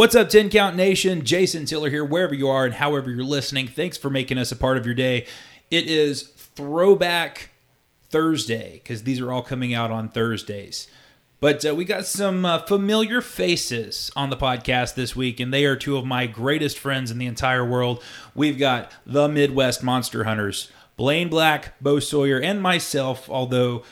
What's up, 10 Count Nation? Jason Tiller here, wherever you are and however you're listening. Thanks for making us a part of your day. It is Throwback Thursday because these are all coming out on Thursdays. But uh, we got some uh, familiar faces on the podcast this week, and they are two of my greatest friends in the entire world. We've got the Midwest Monster Hunters, Blaine Black, Bo Sawyer, and myself, although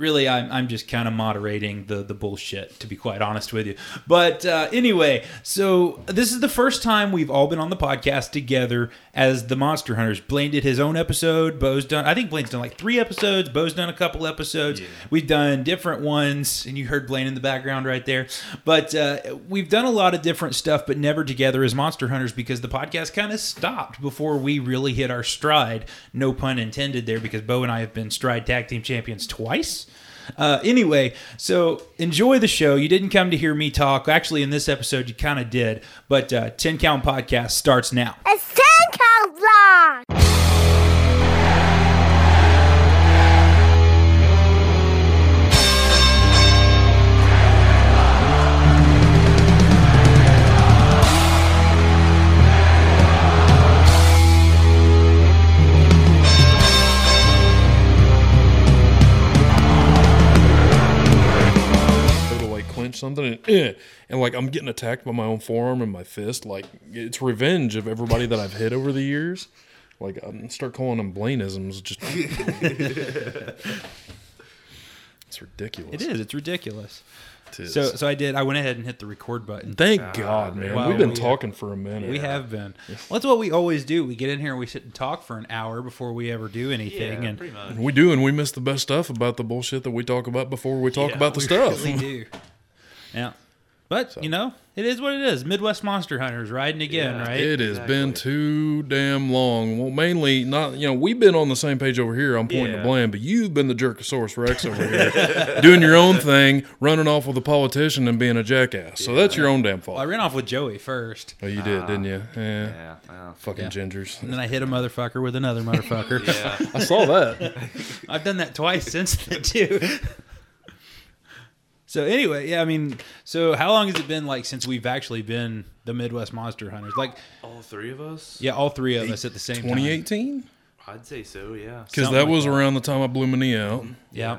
really I'm, I'm just kind of moderating the, the bullshit to be quite honest with you. But uh, anyway so this is the first time we've all been on the podcast together as the monster hunters. Blaine did his own episode. Bo's done i think blaine's done like three episodes. Bo's done a couple episodes. We've done different ones and you heard blaine in the background right there. But uh, we've done a lot of different stuff but never together as monster hunters because the podcast kind of stopped before we really hit our stride. No pun intended there because bo and i have been stride tag team champions twice uh, anyway, so enjoy the show. You didn't come to hear me talk. Actually, in this episode, you kind of did. But uh, 10 Count Podcast starts now. It's ten count vlog. Something and, eh, and like I'm getting attacked by my own forearm and my fist. Like it's revenge of everybody that I've hit over the years. Like I start calling them Blaineisms. Just it's ridiculous. It is. It's ridiculous. It is. So, so I did. I went ahead and hit the record button. Thank God, man. Wow, We've been we- talking for a minute. We have been. Well, that's what we always do. We get in here and we sit and talk for an hour before we ever do anything. and pretty much. We do, and we miss the best stuff about the bullshit that we talk about before we talk Yeah, about the we stuff. really do. Yeah. But, you know, it is what it is. Midwest Monster Hunters riding again, Yeah. right? It has been too damn long. Well, mainly not. You know, we've been on the same page over here. I'm pointing to Yeah. Blaine, but you've been the Jerkosaurus Rex over here, doing your own thing, running off with a politician and being a jackass. So that's your own damn Well, I ran off with Joey first. Oh, you did, didn't you? Uh, yeah. Yeah, well, Fucking Yeah. gingers. And then I hit a motherfucker with another motherfucker. yeah. I saw that. I've done that twice since then too. So anyway, yeah, I mean, so how long has it been like since we've actually been the Midwest Monster Hunters? Like, All three of us? yeah, all three of us at the same time. 2018? I'd say so, yeah. Because that like was that. around the time I blew my knee out. Yeah.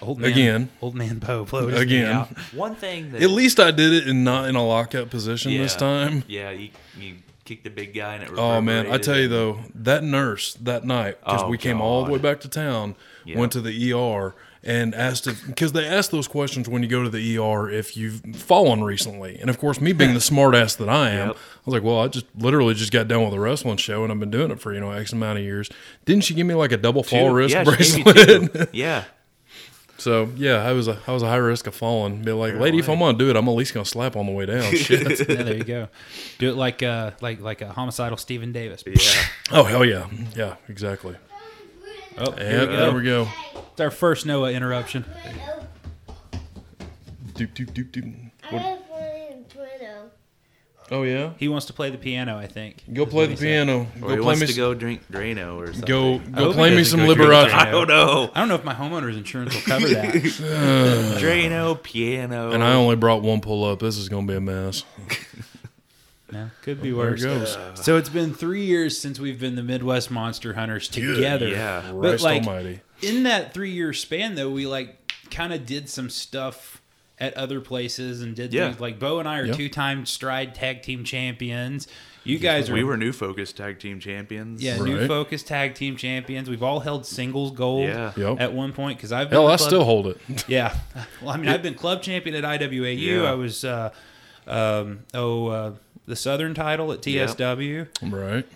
Old man, Again. old man Bo blowed his Again. knee out. One thing that. At least I did it and not in a lockout position yeah, this time. Yeah, you, you kicked the big guy and it Oh man, I tell you though, that nurse that night because Oh, we came all the way back to town, Yeah. went to the ER and asked if because they ask those questions when you go to the ER if you've fallen recently, and of course me being the smart ass that I am, Yep. I was like, well, I just literally just got done with a wrestling show and I've been doing it for you know X amount of years. Didn't she give me like a double fall Two- risk yeah, she gave you bracelet? yeah. So yeah, I was a I was a high risk of falling. Be like, lady, if I'm gonna do it, I'm at least gonna slap on the way down. Shit. Yeah, there you go. Do it like uh like like a homicidal Stephen Davis. Yeah. oh hell yeah, yeah, exactly. Oh, here Yeah, we go. there we go. It's our first Noah interruption. Doop doop doop doop. I have one in Twitter. Oh yeah. He wants to play the piano, I think. Go is play the piano. Or Go he play wants me. to s- go drink Drano or something. Go go he play me some Liberace. I don't know. I don't know if my homeowner's insurance will cover that. Drano, piano. And I only brought one pull up. This is gonna be a mess. Yeah, could be There worse. it goes. So it's been three years since we've been the Midwest Monster Hunters together. yeah. But Christ like Almighty. in that three year span though, we like kind of did some stuff at other places and did Yeah. things like Bo and I are Yep. two time stride tag team champions. You guys are We were new focus tag team champions. yeah, new focus tag team champions. We've all held singles gold Yeah. Yep. at one point because I've been Hell, the I club- still hold it. Yeah. Well, I mean, I've been club champion at IWAU. Yeah. I was, uh, um, oh, uh, the Southern title at TSW. right.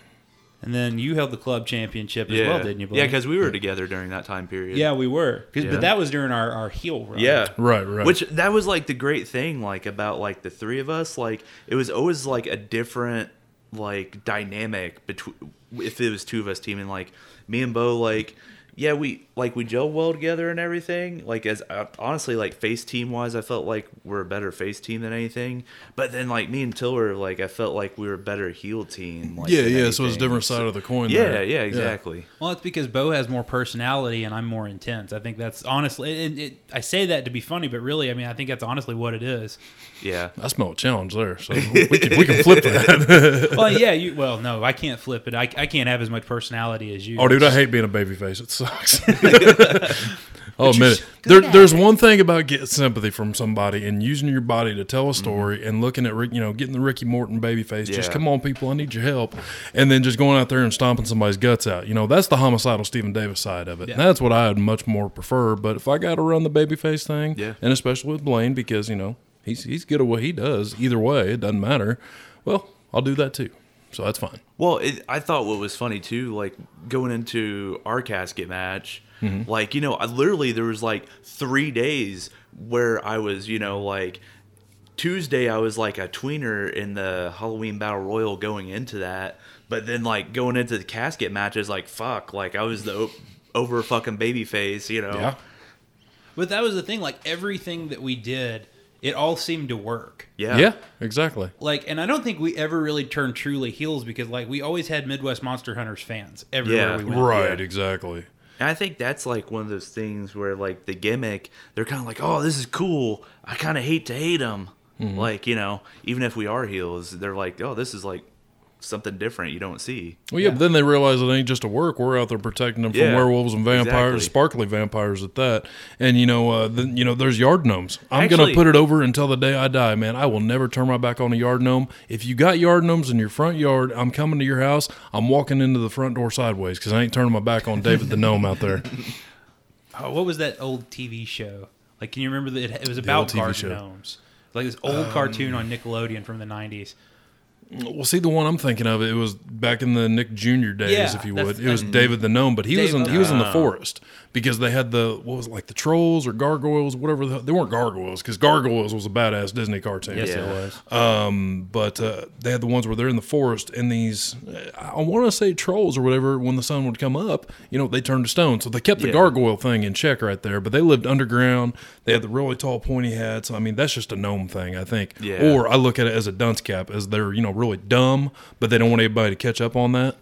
And then you held the club championship as Yeah. well, didn't you? yeah, because we were together during that time period. yeah, we were. Yeah. But that was during our, our heel run. Yeah. Right. Right. Which that was like the great thing, like about like the three of us. Like it was always like a different like dynamic between if it was two of us teaming. Like me and Bo, like yeah, we like we gel well together and everything. Like as uh, honestly, like face team wise, I felt like we're a better face team than anything. But then like me and Tiller, like I felt like we were a better heel team. Like, yeah, than yeah. So it's a different side of the coin. Yeah, there. yeah, exactly. Well, it's because Bo has more personality and I'm more intense. I think that's honestly. It, it, I say that to be funny, but really, I mean, I think that's honestly what it is. Yeah. I smell a challenge there. So we can we can flip that. Well, yeah, you. Well, no, I can't flip it. I, I can't have as much personality as you. oh, dude, I hate being a baby face. It sucks. oh, man. There, there's it. one thing about getting sympathy from somebody and using your body to tell a Mm-hmm. story and looking at, Rick- you know, getting the Ricky Morton baby face. Just come on, people, I need your help. And then just going out there and stomping somebody's guts out. You know, that's the homicidal Stephen Davis side of it. Yeah. And that's what I would much more prefer. But if I got to run the baby face thing, Yeah. and especially with Blaine, because, you know, he's, he's good at what he does, either way, it doesn't matter. Well, I'll do that too. So that's fine. Well, it, I thought what was funny too, like going into our casket match, Mm-hmm. like you know, I literally there was like three days where I was, you know, like Tuesday I was like a tweener in the Halloween Battle Royal going into that, but then like going into the casket matches, like fuck, like I was the o- over fucking baby face, you know. Yeah. But that was the thing. Like everything that we did, it all seemed to work. Yeah. Yeah, exactly. Like, and I don't think we ever really turned truly heels because, like, we always had Midwest Monster Hunters fans everywhere Yeah. we went. Right, Yeah. exactly. And I think that's like one of those things where like the gimmick, they're kind of like, oh, this is cool. I kind of hate to hate them. Mm-hmm. Like you know, even if we are heels, they're like, oh, this is like something different you don't see. Well, yeah, but then they realize it ain't just a work. We're out there protecting them from Yeah, werewolves and vampires, exactly. sparkly vampires at that. And you know, uh, then you know, there's yard gnomes. I'm gonna put it over until the day I die, man. I will never turn my back on a yard gnome. If you got yard gnomes in your front yard, I'm coming to your house. I'm walking into the front door sideways because I ain't turning my back on David the gnome out there. Oh, what was that old TV show? Like, can you remember that? It, it was about old garden show. gnomes. Like this old cartoon on Nickelodeon from the '90s. Well, see, the one I'm thinking of, it was back in the Nick Jr. days, Yeah, if you would. It was David the Gnome, but he was in he was in the forest because they had the what was it, like the trolls or gargoyles, whatever. The, they weren't gargoyles because gargoyles was a badass Disney cartoon. Yes, Yeah. it was. Um, but uh, they had the ones where they're in the forest, and these I want to say trolls or whatever. When the sun would come up, you know, they turned to stone. So they kept the Yeah. gargoyle thing in check right there. But they lived underground. They had the really tall, pointy hats. I mean, that's just a gnome thing, I think. Yeah. Or I look at it as a dunce cap, as they're you know really dumb, but they don't want anybody to catch up on that.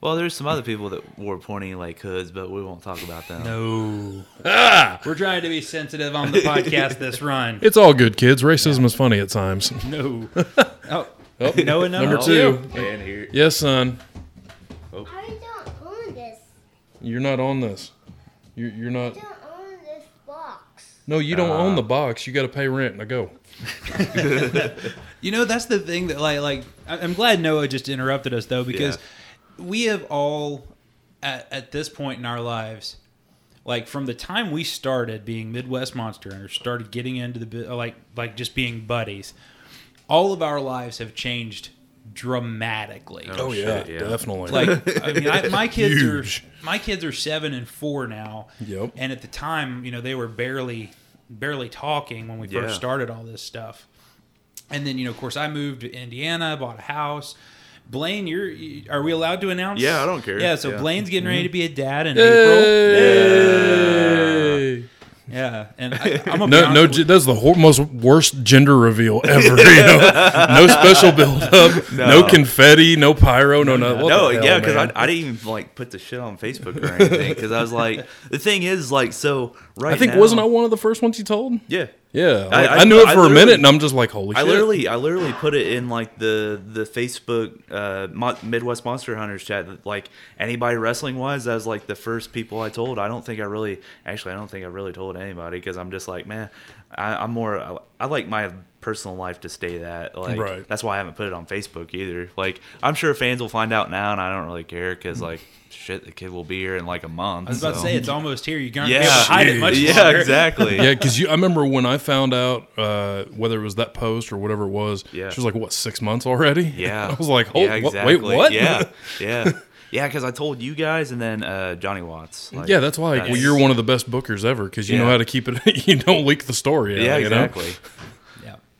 Well, there's some other people that wore pointy like hoods, but we won't talk about them. No, Ah, we're trying to be sensitive on the podcast this run. it's all good, kids. Racism is funny at times. No. Oh, no, no, number two. And here, Yes, son. I don't own this. You're not on this. You're, you're not. I don't own this box. No, you don't own the box. You got to pay rent. Now go. You know, that's the thing that like like I- I'm glad Noah just interrupted us though because we have all at, at this point in our lives like from the time we started being Midwest Monster Hunters, started getting into the like like just being buddies, all of our lives have changed dramatically. Oh, oh shit, yeah. definitely. Like I mean, I, my kids Huge. are my kids are seven and four now. Yep. And at the time, you know, they were barely barely talking when we first Yeah. started all this stuff. And then, you know, of course, I moved to Indiana, bought a house. Blaine, you're are we allowed to announce? Yeah, I don't care. Yeah, so Yeah. Blaine's getting ready to be a dad in Hey! April. Yeah, Yeah, and I, I'm a No, no, ge- that's the hor- most worst gender reveal ever. You know? no special build up, no. No. confetti, no pyro, no nothing. no, yeah, because I, I didn't even like put the shit on Facebook or anything. Because I was like, the thing is, like, so right. I think now, wasn't I one of the first ones you told? Yeah, Yeah, I- I, I knew it for a minute, and I'm just like, holy I shit! literally, I literally put it in like the the Facebook uh, Midwest Monster Hunters chat. Like anybody wrestling wise, that was like the first people I told. I don't think I really, actually, I don't think I really told anybody because I'm just like, man, I, I'm more. I, I like my personal life to stay that. Like Right. that's why I haven't put it on Facebook either. Like I'm sure fans will find out now, and I don't really care because like shit, the kid will be here in like a month. I was about to say it's almost here. You're gonna yeah, be able to hide it much yeah, longer. exactly. yeah, because you. I remember when I found out uh, whether it was that post or whatever it was. Yeah. she was like, "What, six months already?" Yeah. I was like, oh, yeah, what, wait, what?" Yeah, yeah, yeah. Because I told you guys, and then uh, Johnny Watts. Like, yeah, that's why well, you're one of the best bookers ever because you know how to keep it. you don't leak the story. out, Yeah, you know?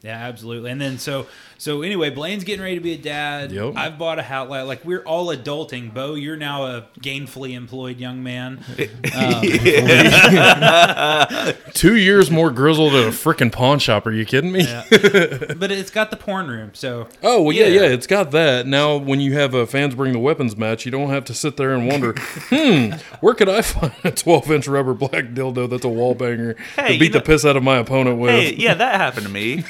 Yeah, absolutely. And then so So anyway, Blaine's getting ready to be a dad. Yep. I've bought a hat Like, like we're all adulting. Bo, you're now a gainfully employed young man. Um, Two years more grizzled at a freaking pawn shop. Are you kidding me? but it's got the porn room, so Oh well, yeah, Yeah. yeah, it's got that. Now, when you have a fans bring the weapons match, you don't have to sit there and wonder, hmm, where could I find a 12 inch rubber black dildo that's a wall banger Hey, to you beat the piss out of my opponent with? Hey, yeah, that happened to me.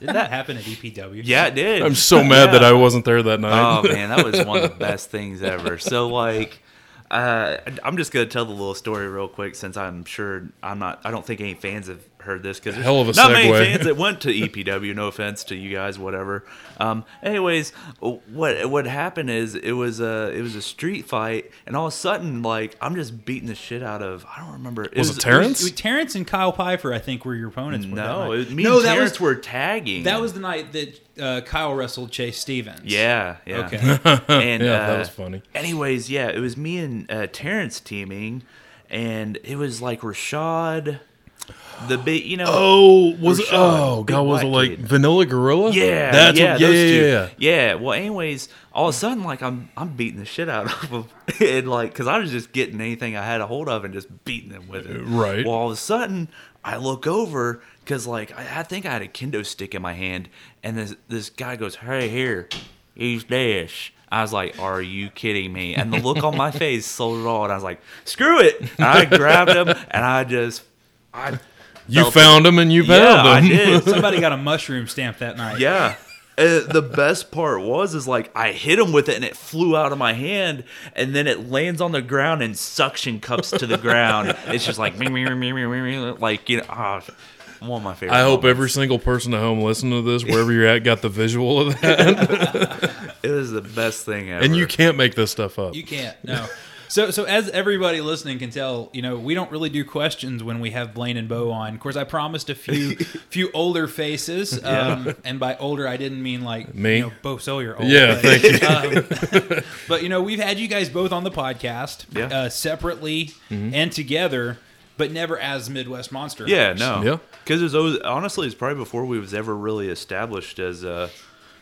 Did that happen at EPW? Yeah, it did. I'm so mad that I wasn't there that night. Oh man, that was one of the best things ever. So like, uh, I'm just gonna tell the little story real quick since I'm sure I'm not. I don't think any fans have heard this because Hell of a not many fans that went to EPW. No offense to you guys, whatever. Um, anyways, what what happened is it was a it was a street fight, and all of a sudden like I'm just beating the shit out of I don't remember. It Was it Terrence? It was Terrence and Kyle Pfeiffer, I think, were your opponents. were that No, me no, and that Terrence was were tagging. that was the night that uh, Kyle wrestled Chase Stevens. yeah, yeah. Okay. and Yeah, uh, that was funny. Anyways, yeah, it was me and uh, Terrence teaming, and it was like Rashad, the big, you know. Oh, was it? Oh, God, was it like kid. Vanilla Gorilla? Yeah, that's yeah, what, yeah, those yeah, two. yeah. yeah. Well, anyways, all of a sudden, like I'm, I'm beating the shit out of him, and like, cause I was just getting anything I had a hold of and just beating them with it. Uh, right. Well, all of a sudden, I look over, cause like I, I think I had a kendo stick in my hand, and this this guy goes, "Hey, here, use this." I was like, "Are you kidding me?" And the look on my face sold it all, and I was like, "Screw it!" And I grabbed him, and I just, I. You found him and you Yeah, found I did. Somebody got a mushroom stamp that night. Yeah. Uh, the best part was is like I hit him with it and it flew out of my hand and then it lands on the ground and suction cups to the ground. It's just like me, me, me, me, me, me, like you know, ah, one of my favorite. I hope moments. every single person at home listening to this, wherever you're at, got the visual of that. it was the best thing ever. and you can't make this stuff up. You can't. No. So, so as everybody listening can tell, you know, we don't really do questions when we have Blaine and Bo on. Of course, I promised a few, few older faces, um, and by older, I didn't mean like Me? you know, Bo Sawyer. Old, Yeah, but, thank you. um, but you know, we've had you guys both on the podcast, Yeah. uh, separately and together, but never as Midwest Monster. Yeah, Hunters. no, Yeah. because it was always, honestly it's probably before we was ever really established as uh,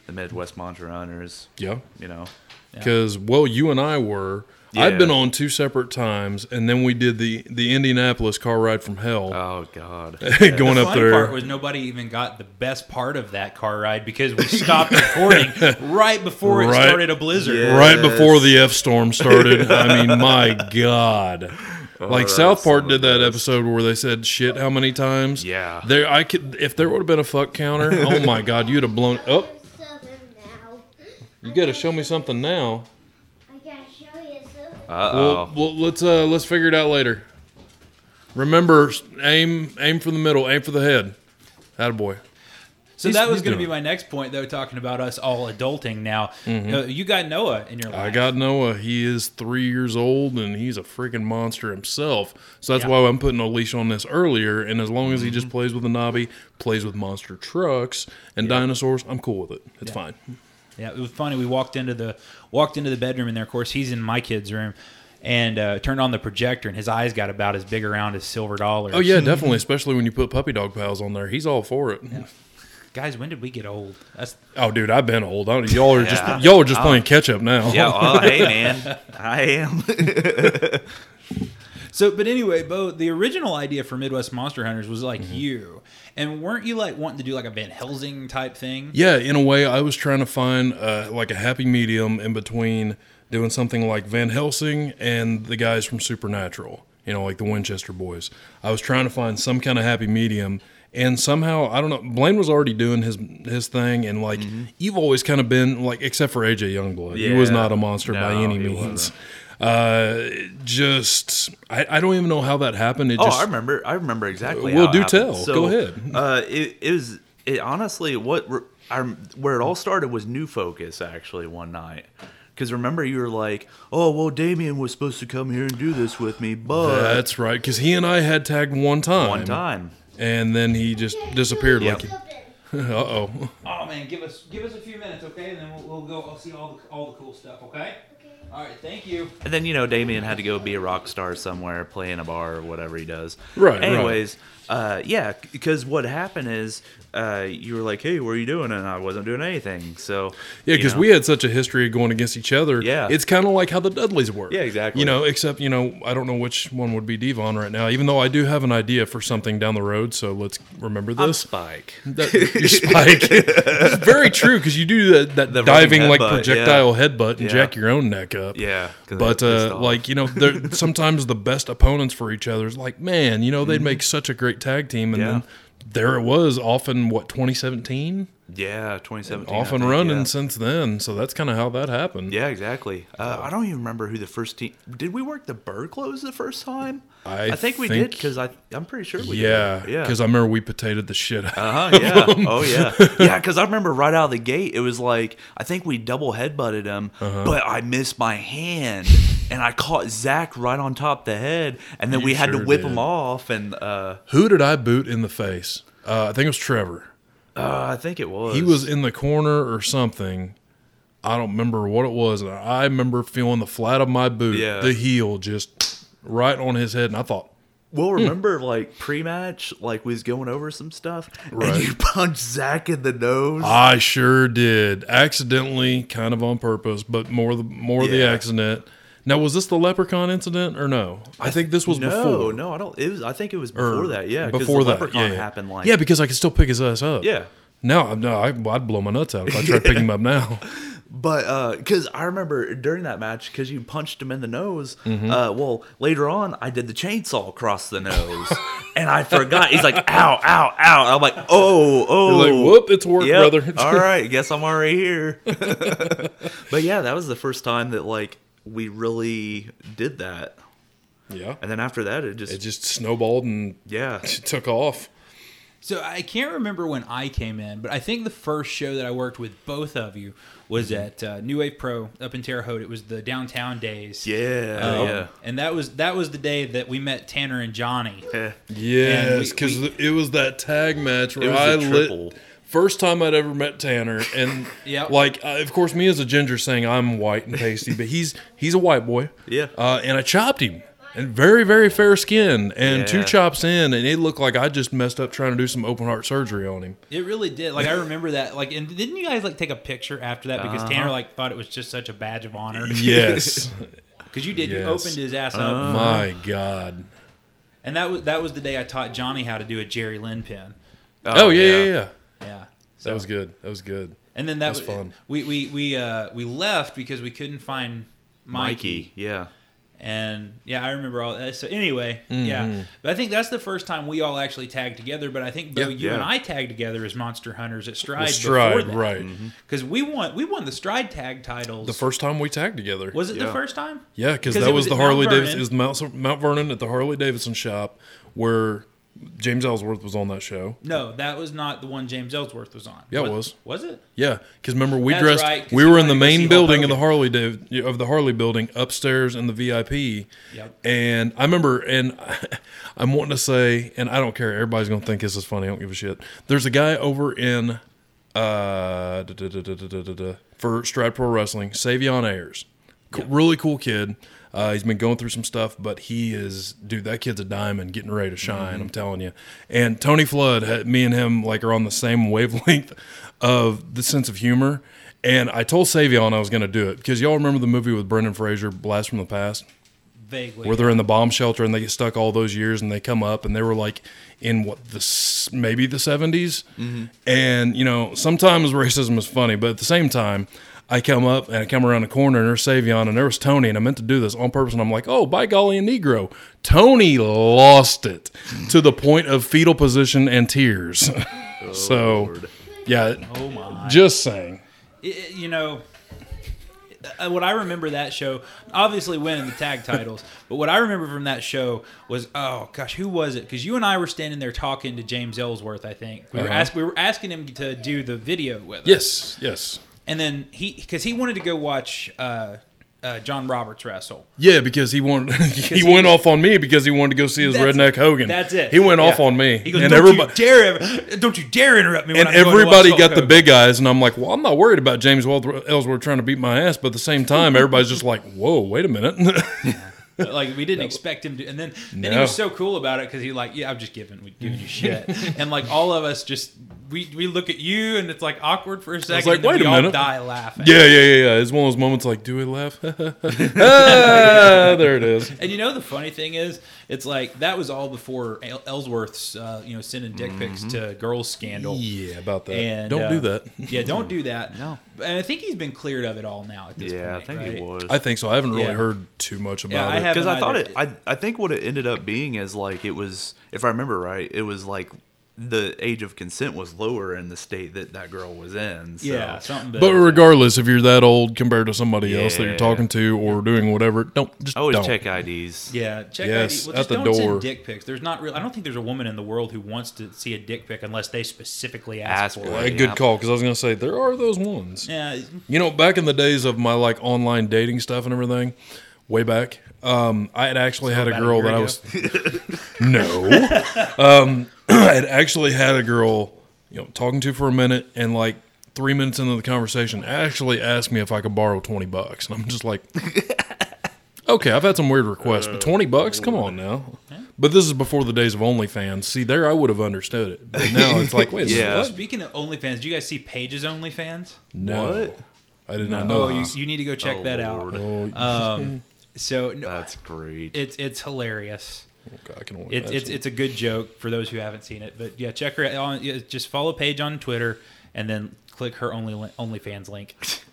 the Midwest Monster Hunters. Yeah. You know, Because well, you and I were. I've been on two separate times, and then we did the the Indianapolis car ride from hell, oh god, going the up funny there. part was nobody even got the best part of that car ride because we stopped recording right before it started a blizzard. Yeah. right before the F storm started. I mean, my God. Oh, like that South Park did that episode where they said shit how many times? Yeah. There I could if there would have been a fuck counter, oh my god, you'd have blown oh, you gotta show me something now. I gotta show you something. Uh Well, oh, well let's uh let's figure it out later. Remember, aim aim for the middle, aim for the head. add a boy. So He's- that was going to be my next point, though, talking about us all adulting now. Uh, you got Noah in your life. I got Noah. He is three years old and he's a freaking monster himself. So that's Yeah. why I'm putting a leash on this earlier. And as long as he just plays with the knobby, plays with monster trucks and dinosaurs, I'm cool with it. It's fine. Yeah, it was funny. We walked into the walked into the bedroom in there. Of course, he's in my kid's room, and uh, turned on the projector, and his eyes got about as big around as silver dollars. Oh yeah, definitely. Especially when you put puppy dog pals on there, he's all for it. guys, when did we get old? That's Oh, dude, I've been old. I don't, y'all are Yeah. just y'all are just playing catch up now. yeah. Well, hey man, I am. so. But anyway, Bo, the original idea for Midwest Monster Hunters was Mm-hmm. like you, and weren't you like wanting to do like a Van Helsing type thing? Yeah, in a way, I was trying to find uh, like a happy medium in between doing something like Van Helsing and the guys from Supernatural. You know, like the Winchester boys. I was trying to find some kind of happy medium, and somehow I don't know. Blaine was already doing his his thing, and like you've always kind of been like, except for AJ Youngblood, he was not a monster by any means. wasn't. Uh, just I, I don't even know how that happened. It Oh, just I remember. I remember exactly. Well, how do happened. tell. Go ahead. Uh, it, it was. It honestly, what re- I, where it all started was New Focus. Actually, one night, because remember you were like, "Oh, well, Damien was supposed to come here and do this with me, but that's right because he and I had tagged one time. one time." and then he just disappeared Yep. like uh oh Oh man, give us give us a few minutes, okay? And then we'll, we'll go. I'll see all the all the cool stuff, okay? Okay. All right, thank you. And then you know Damien had to go be a rock star somewhere, play in a bar or whatever he does. Right, right. Anyways, uh, yeah, because what happened is uh, you were like, "Hey, what are you doing?" And I wasn't doing anything. So Yeah, because we had such a history of going against each other. Yeah. It's kind of like how the Dudleys were. Yeah, exactly. You know, except, you know, I don't know which one would be Devon right now, even though I do have an idea for something down the road. So let's remember this. I'm this. Spike. That, your spike. it's very true because you do that, that The running diving like headbutt, projectile headbutt and Yeah. jack your own neck up. Yeah, But uh, like you know, they're sometimes the best opponents for each other is like, man, you know, they'd make such a great tag team, and Mm-hmm. Yeah. then there it was, often what 2017, yeah, 2017. off and think, running Yeah. since then. So that's kind of how that happened. Yeah, exactly. Uh, I don't even remember who the first team. Did we work the bird clothes the first time? I think we think- did because I I'm pretty sure we Yeah, did. Yeah, because I remember we potatoed the shit out. Uh huh. Yeah. Oh yeah. Yeah. Because I remember right out of the gate, it was like I think we double headbutted him, Uh-huh. but I missed my hand and I caught Zach right on top of the head, and then You we had to whip did. him off. And uh, Who did I boot in the face? Uh, I think it was Trevor. Uh, I think it was He was in the corner or something. I don't remember what it was. I remember feeling the flat of my boot, Yeah. the heel, just right on his head, and I thought, Well, remember like pre-match, like we was going over some stuff, Right. and you punched Zach in the nose. I sure did, accidentally, kind of on purpose, but more the more the accident. Now, was this the leprechaun incident or no? I think this was no, before. no, I don't. It was. I think it was or before that. Yeah, before the that. Leprechaun yeah, happened like yeah, because I could still pick his ass up. yeah. No, no, I, I'd blow my nuts out if I tried picking him up now. But uh, because I remember during that match, because you punched him in the nose. Mm-hmm. Uh, well, later on, I did the chainsaw across the nose, and I forgot. He's like, "Ow, ow, ow!" I'm like, "Oh, oh!" You're like, whoop, it's work, Yep. brother. All right, guess I'm already here. but yeah, that was the first time that like we really did that, yeah. and then after that, it just It just snowballed and yeah. took off. So I can't remember when I came in, but I think the first show that I worked with both of you was at uh, New Wave Pro up in Terre Haute. It was the downtown days. Yeah, Um, yeah. And that was that was the day that we met Tanner and Johnny. Eh. Yes, because it was that tag match where It was I a triple. lit. First time I'd ever met Tanner, and Yep. like, uh, of course, me as a ginger saying I'm white and pasty, but he's he's a white boy. Yeah. Uh, and I chopped him, and very very fair skin, and two chops in, and it looked like I just messed up trying to do some open heart surgery on him. It really did. Like I remember that. Like, and didn't you guys like take a picture after that because Uh-huh. Tanner like thought it was just such a badge of honor? Yes, Because you did. You opened his ass up, Uh-huh. my God. and that was that was the day I taught Johnny how to do a Jerry Lynn pin. Oh, yeah, yeah, yeah. Yeah. That was good. That was good. And then that That's was fun. We we we uh we left because we couldn't find Mikey. Mikey, yeah. And yeah, I remember all that. So anyway, Mm-hmm. yeah. But I think that's the first time we all actually tagged together. But I think Bo, Yeah. you and I tagged together as Monster Hunters at Stride. With Stride, before that. right? Because we won we won the Stride tag titles. The first time we tagged together. was it the first time? Yeah, because that was, was the Harley Davidson. Vernon. It was Mount, Mount Vernon at the Harley Davidson shop where James Ellsworth was on that show. No, that was not the one James Ellsworth was on. Yeah, it was. Was it? Yeah, because remember we That's dressed. right, we were in the wanted to go see main building of the Harley Dav- of the Harley building upstairs in the VIP. Yep. And I remember, and I'm wanting to say, and I don't care. Everybody's gonna think this is funny. I don't give a shit. There's a guy over in uh da- da- da- for Stride Pro Wrestling, Savion Ayers. Co- Really cool kid. Uh, he's been going through some stuff, but he is, dude. That kid's a diamond, getting ready to shine. I'm telling you. And Tony Flood, me and him, like, are on the same wavelength of the sense of humor. And I told Savion I was going to do it because y'all remember the movie with Brendan Fraser, Blast from the Past Vaguely. where they're in the bomb shelter and they get stuck all those years and they come up and they were like in what the maybe the 70s and you know sometimes racism is funny but at the same time I come up and I come around the corner and there's Savion and there was Tony and I meant to do this on purpose and I'm like oh by golly a Negro Tony lost it to the point of fetal position and tears so yeah oh my. just saying It- it- you know, uh, what I remember that show, obviously winning the tag titles, but what I remember from that show was, oh gosh, who was it? Because you and I were standing there talking to James Ellsworth. I think we Uh-huh. ask, we were asking him to do the video with us. yes yes and then he because he wanted to go watch uh, uh, John Roberts wrestle. Yeah, because he wanted he, he- went off on me because he wanted to go see his redneck Hogan. That's it. He went off on me, He goes, and "Don't everybody you dare, don't you dare interrupt me." When and I'm everybody got the Hogan." big eyes, and I'm like, well, I'm not worried about James Ellsworth trying to beat my ass, but at the same time, everybody's just like, whoa, wait a minute. like we didn't expect him to and then then he was so cool about it because he like yeah i'm just giving we giving you shit and like all of us just we we look at you and it's like awkward for a second like, and then wait we a all minute. die laughing yeah, yeah, yeah, yeah. It's one of those moments like, do we laugh? ah, there it is. and you know the funny thing is it's like that was all before ellsworth's uh, you know sending dick pics to girls scandal Yeah, about that. and Don't uh, do that. yeah don't do that No. and i think he's been cleared of it all now at this Yeah, I think right? it was. I think so. I haven't really Yeah. heard too much about Yeah, I it. because I haven't thought it. I I think what it ended up being is like it was, if I remember right, it was like the age of consent was lower in the state that that girl was in. So. yeah something But regardless, if you're that old compared to somebody else that you're talking to or doing whatever, don't just I always don't. check IDs. Yeah, check Yes, ID. Well, at the don't door. send dick pics. There's not real. I don't think there's a woman in the world who wants to see a dick pic unless they specifically ask, Ask for for it. A good Yeah. call because I was gonna say there are those ones. Yeah, You know, back in the days of my like online dating stuff and everything, way back, um, I had actually had a about a girl year that I was no, um, I had actually had a girl, you know, talking to for a minute and like three minutes into the conversation, actually asked me if I could borrow twenty bucks, and I'm just like, okay, I've had some weird requests, but twenty bucks, come on now. But this is before the days of OnlyFans. See, there I would have understood it, but now it's like, wait, a Yeah. minute, what? Speaking of OnlyFans, do you guys see Paige's OnlyFans? No, What? I did not know. Oh, you, you need to go check Oh, that Lord. Oh, out. Um, so no, That's great. it's it's hilarious. I can only It's it's it's a good joke for those who haven't seen it. But yeah, check her. On, yeah, just follow Paige on Twitter and then click her Only OnlyFans link.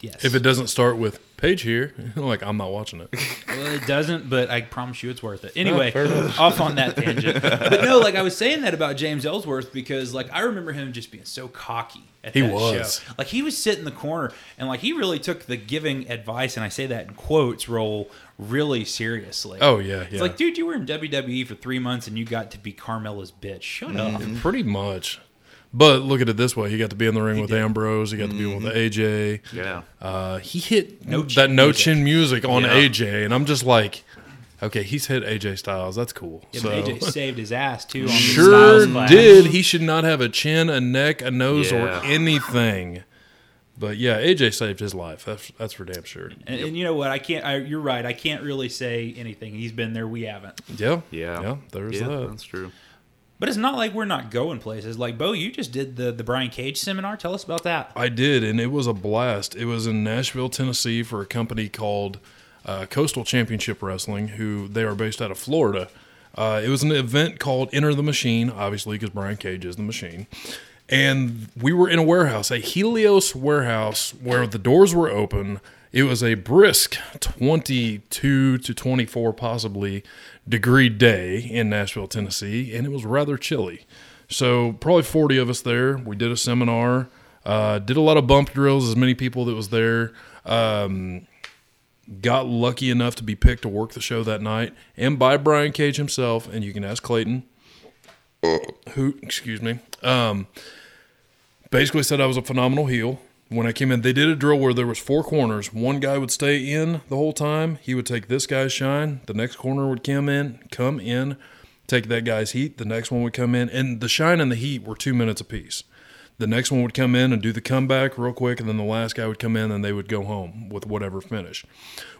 Yes. If it doesn't start with page here, like I'm not watching it. Well, it doesn't, but I promise you it's worth it. Oh, anyway, fair enough. off on that tangent. But no, like I was saying that about James Ellsworth because like I remember him just being so cocky at He that was. show. Like he was sitting in the corner and like he really took the giving advice, and I say that in quotes, role really seriously. Oh yeah, yeah. It's like, dude, you were in WWE for three months and you got to be Carmella's bitch. Shut mm-hmm. up. pretty much. But look at it this way: he got to be in the ring with Ambrose. He got to be with AJ. yeah. Uh, he hit No that no music. chin music on Yeah. AJ, and I'm just like, okay, he's hit AJ Styles. That's cool. Yeah, so but AJ saved his ass too on the sure Styles did. He should not have a chin, a neck, a nose, Yeah. or anything. But yeah, AJ saved his life. That's that's for damn sure. And, and you know what? I can't. I, you're right. I can't really say anything. He's been there. We haven't. Yeah, Yeah. yeah. There's yeah, that. that's true. But it's not like we're not going places. Like Bo, you just did the the Brian Cage seminar. Tell us about that. I did, and it was a blast. It was in Nashville, Tennessee, for a company called uh, Coastal Championship Wrestling, who they are based out of Florida. Uh, it was an event called Enter the Machine, obviously, because Brian Cage is the machine. And we were in a warehouse, a Helios warehouse, where the doors were open. It was a brisk 22 to 24, possibly, degree day in Nashville, Tennessee, and it was rather chilly. So, probably 40 of us there. We did a seminar, uh, did a lot of bump drills, as many people that was there. Um, got lucky enough to be picked to work the show that night, and by Brian Cage himself. And you can ask Clayton, who, excuse me, um, basically said I was a phenomenal heel. When I came in, they did a drill where there was four corners. One guy would stay in the whole time. He would take this guy's shine. The next corner would come in, come in, take that guy's heat. The next one would come in, and the shine and the heat were two minutes apiece. The next one would come in and do the comeback real quick, and then the last guy would come in and they would go home with whatever finish.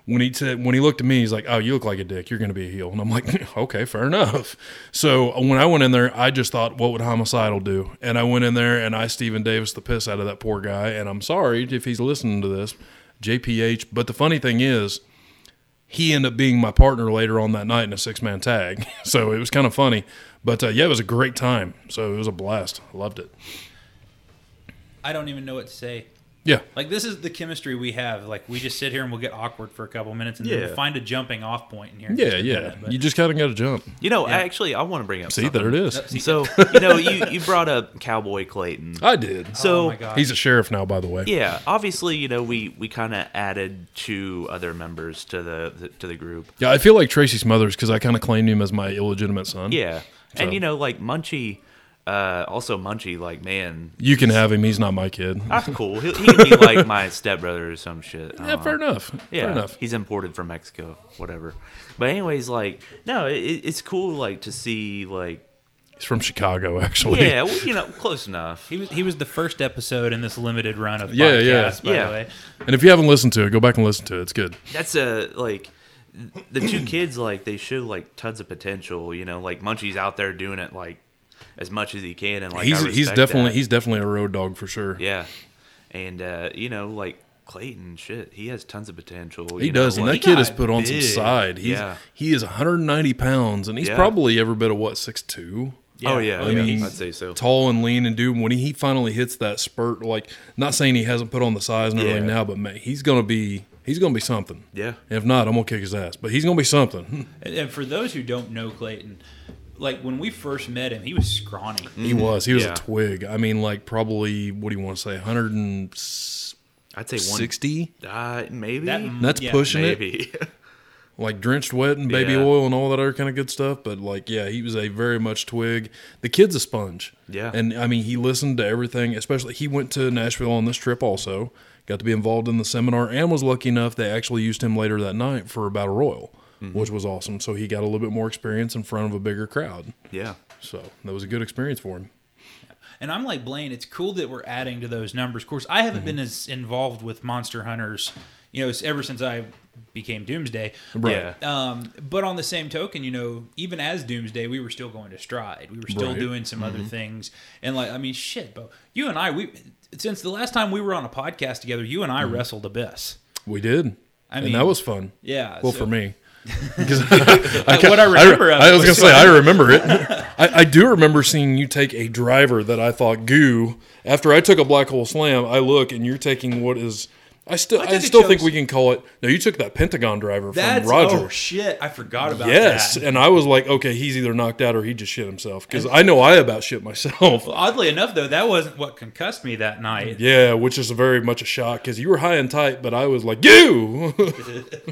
When he said, when he looked at me, he's like, "Oh, you look like a dick. You're going to be a heel." And I'm like, "Okay, fair enough." So when I went in there, I just thought, "What would homicidal do?" And I went in there and I Stephen Davis the piss out of that poor guy. And I'm sorry if he's listening to this, JPH. But the funny thing is, he ended up being my partner later on that night in a six man tag. So it was kind of funny. But uh, yeah, it was a great time. So it was a blast. Loved it. I don't even know what to say. Yeah. Like this is the chemistry we have. Like we just sit here and we'll get awkward for a couple minutes, and then we'll find a jumping off point in here. Yeah, yeah. minute, but- You just kind of got to jump. You know, Yeah. actually, I want to bring up. See, something. there it is. So you know, you you brought up Cowboy Clayton. I did. Oh so oh my God. He's a sheriff now, by the way. yeah, obviously, you know, we we kind of added two other members to the, the to the group. Yeah, I feel like Tracy's mother's because I kind of claimed him as my illegitimate son. Yeah, So- and you know, like Munchie, Uh, also, Munchie, like man, You can have him. He's not my kid. that's cool. He, he can be like my stepbrother or some shit. Yeah, don't fair enough. Yeah, Fair enough. he's imported from Mexico, whatever. But anyways, like no, it, it's cool like to see like He's from Chicago, actually. yeah, well, you know, close enough. He was he was the first episode in this limited run of Yeah, yeah. podcasts. By Yeah. the way, And if you haven't listened to it, go back and listen to it. It's good. That's a like the two kids like they show like tons of potential. You know, like Munchie's out there doing it like as much as he can, and like he's I he's definitely that. he's definitely a road dog for sure. yeah, and uh, you know like. Clayton, shit, he has tons of potential. He you know, does, and like- that kid has put on some side. He's Yeah. he is 190 pounds, and he's Yeah. probably every bit of what six two. oh yeah, I yeah, mean, I'd say so. Tall and lean, and dude, when he finally hits that spurt, like not saying he hasn't put on the size and everything Yeah. now, but man, he's gonna be he's gonna be something. Yeah. If not, I'm gonna kick his ass. But he's gonna be something. and, and for those who don't know Clayton, like when we first met him, he was scrawny. He was. He was Yeah. a twig. I mean, like probably what do you want to say? 160. I'd say one. Uh, maybe. That- That's Yeah, pushing it. like drenched wet and baby Yeah. oil and all that other kind of good stuff. But like, yeah, he was a very much twig. The kid's a sponge. Yeah. And I mean, he listened to everything, especially he went to Nashville on this trip also, got to be involved in the seminar and was lucky enough they actually used him later that night for a battle royal, Mm-hmm. which was awesome. So he got a little bit more experience in front of a bigger crowd. yeah. So that was a good experience for him. And I'm like Blaine. It's cool that we're adding to those numbers. Of course, I haven't Mm-hmm. been as involved with Monster Hunters, you know, ever since I became Doomsday. Right. Yeah. Um, but on the same token, you know, even as Doomsday, we were still going to Stride. We were still Right. doing some other things. And like, I mean, shit, Bo, you and I, we since the last time we were on a podcast together, you and I wrestled Abyss. We did. I and mean- that was fun. Yeah. Well, so- for me. Because I, what I remember of I, it was gonna say I remember it. I, I do remember seeing you take a driver that I thought goo. After I took a black hole slam, I look and you're taking what is. I still, I, a still think we can call it. No, you took that Pentagon driver That's from Roger. oh shit! I forgot about that. yes, that. and I was like, okay, he's either knocked out or he just shit himself. Because I know I about shit myself. Oddly enough, though, that wasn't what concussed me that night. Yeah, which is very much a shock because you were high and tight, but I was like, you.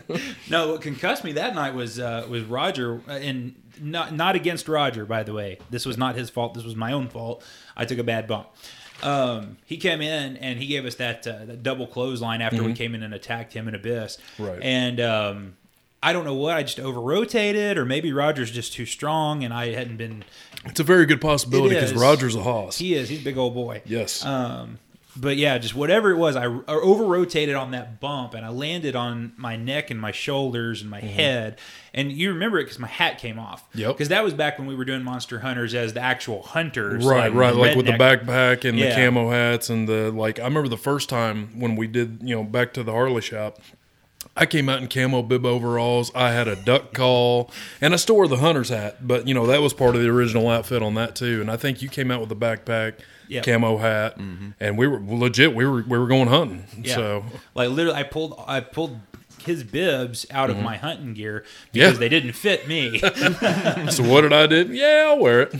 No, what concussed me that night was uh, was Roger, uh, and not not against Roger, by the way. This was not his fault. This was my own fault. I took a bad bump. Um, he came in and he gave us that, uh, that double clothesline after we came in and attacked him in Abyss. Mm-hmm. Right. And um, I don't know what I just over rotated, or maybe Roger's just too strong, and I hadn't been. it's a very good possibility because. Roger's a hoss. He is. He's a big old boy. yes. Um, but yeah, just whatever it was, I over rotated on that bump and I landed on my neck and my shoulders and my head. And you remember it because my hat came off. Mm-hmm. Yep. Because that was back when we were doing Monster Hunters as the actual hunters. Right, right, like with the backpack and the camo hats and the like. I remember the first time when we did, you know, back to the Harley shop. I came out in camo bib overalls. I had a duck call, and I still wore the hunter's hat. But you know that was part of the original outfit on that too. And I think you came out with the backpack, Yep. camo hat, and we were legit. We were we were going hunting. Yeah. So like literally, I pulled I pulled his bibs out of my hunting gear Mm-hmm. Yeah. because they didn't fit me. so what did I do? Yeah, I'll wear it.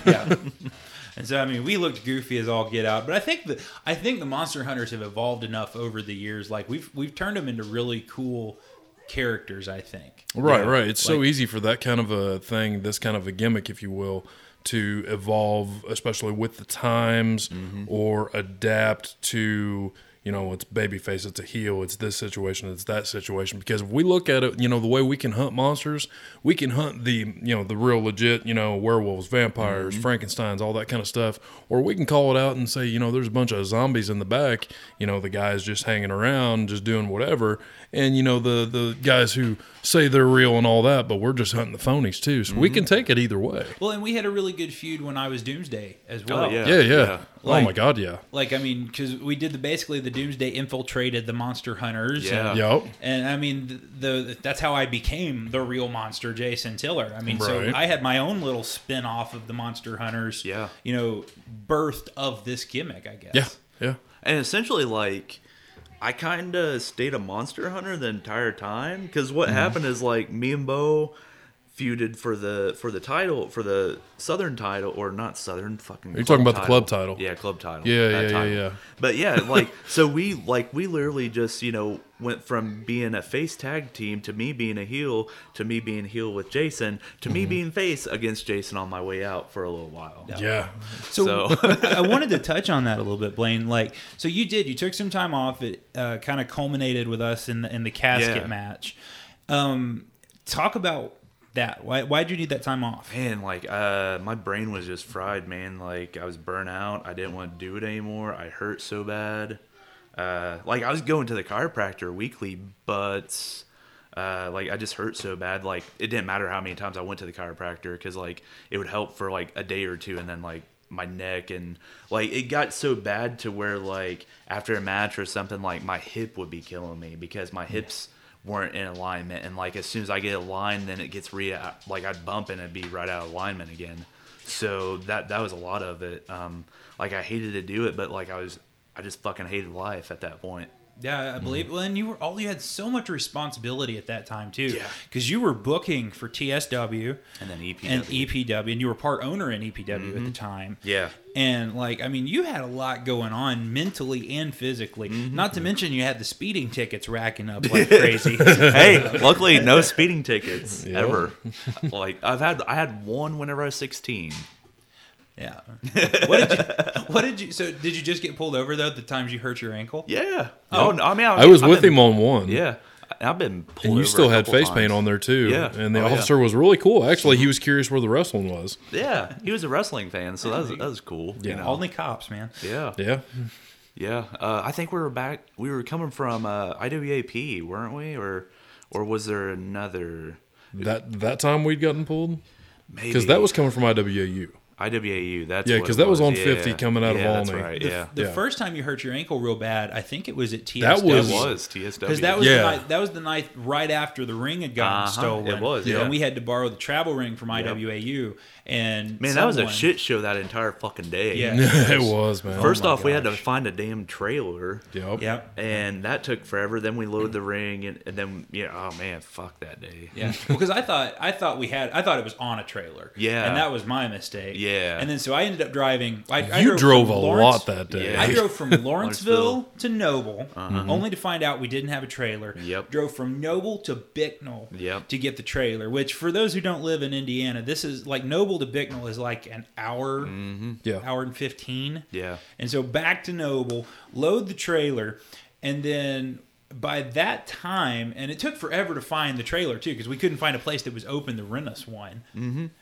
yeah. And so I mean, we looked goofy as all get out, but I think the I think the monster hunters have evolved enough over the years. Like we've we've turned them into really cool characters. I think. Right, right. It's so easy for that kind of a thing, this kind of a gimmick, if you will, to evolve, especially with the times, mm-hmm. or adapt to. You know, it's babyface, it's a heel, it's this situation, it's that situation. Because if we look at it, you know, the way we can hunt monsters, we can hunt the, you know, the real legit, you know, werewolves, vampires, mm-hmm. Frankenstein's, all that kind of stuff. Or we can call it out and say, you know, there's a bunch of zombies in the back. You know, the guys just hanging around, just doing whatever. And, you know, the, the guys who say they're real and all that, but we're just hunting the phonies too. So we mm-hmm. can take it either way. Well, and we had a really good feud when I was Doomsday as oh, well. Oh, yeah. Yeah, yeah. Yeah. oh my God, yeah. Like I mean, because we did the basically the Doomsday infiltrated the monster hunters. Yeah. And, Yep. and I mean, the, the that's how I became the real monster, Jason Tiller. I mean, so I had my own little spin off of the monster hunters. Yeah. You know, birthed of this gimmick, I guess. Yeah, yeah. And essentially, like, I kind of stayed a monster hunter the entire time because what mm-hmm. happened is like me and Bo feuded for the for the title for the Southern title or not Southern fucking. You're club talking about the club title. Yeah, club title. Yeah, yeah, yeah, title. yeah. But yeah, like so we like we literally just you know went from being a face tag team to me being a heel to me being heel with Jason to Mm-hmm. me being face against Jason on my way out for a little while. Yeah. So, So- I wanted to touch on that a little bit, Blaine. Like, so you did. You took some time off. It uh, kind of culminated with us in the in the casket Yeah. match. Um, talk about that. Why why'd you need that time off? Man, like uh, my brain was just fried, man. Like I was burnt out. I didn't want to do it anymore. I hurt so bad. Uh, like I was going to the chiropractor weekly, but uh, like I just hurt so bad. Like it didn't matter how many times I went to the chiropractor because like it would help for like a day or two, and then like my neck and like it got so bad to where like after a match or something, like my hip would be killing me because my hips weren't in alignment and like as soon as I get aligned then it gets re like I'd bump and it'd be right out of alignment again. So that that was a lot of it. Um like I hated to do it but like I was I just fucking hated life at that point. Yeah, I mm-hmm. believe. Well, and you were all you had so much responsibility at that time too, Yeah. because you were booking for TSW And then EPW. and EPW, and you were part owner in EPW at the mm-hmm. time. Yeah. And like, I mean, you had a lot going on mentally and physically. Mm-hmm. Not to mention, you had the speeding tickets racking up like crazy. hey, luckily no speeding tickets Yeah. ever. like I've had I had one whenever I was 16. Yeah. What did you? What did you? So did you just get pulled over though? The times you hurt your ankle? Yeah. Oh, no, I mean I was I've with been- him on one. Yeah. I've been pulled And you over still a had couple face paint on there too. Yeah. And the Oh, yeah. officer was really cool. Actually, he was curious where the wrestling was. Yeah, he was a wrestling fan, so that was that was cool. you Yeah. know? Only cops, man. yeah, Yeah. yeah. Uh, I think we were back. We were coming from uh, IWAP, weren't we? Or or was there another? That that time we'd gotten pulled Maybe because that was coming from IWAU. IWAU. That's Yeah, because that was on Yeah. 50 coming out of yeah, that's Olney. right. The, Yeah, the Yeah. first time you hurt your ankle real bad, I think it was at TSW. That was- was TSW. Because that was Yeah. the night, that was the night right after the ring had gotten Uh-huh, stolen. it was, yeah. and we had to borrow the travel ring from IWAU. And man. That was a shit show that entire fucking day. Yeah. it was man. First my off, we had to find a damn trailer. Yep. Yep. And that took forever. Then we loaded the ring, and, and then yeah, oh man, fuck that day. Yeah, because I thought I thought we had I thought it was on a trailer. Yeah. and that was my mistake. Yeah. And then so I ended up driving. I, I You drove from a Lawrence- lot that day. Yeah. I drove from Lawrenceville to Noble, Uh-huh. only to find out we didn't have a trailer. Yep. Drove from Noble to Bicknell Yep. to get the trailer. Which, for those who don't live in Indiana, this is like Noble to Bicknell is like an hour, Yeah. hour and fifteen. Mm-hmm. Yeah. And so back to Noble, load the trailer, and then by that time, and it took forever to find the trailer too, because we couldn't find a place that was open to rent us one.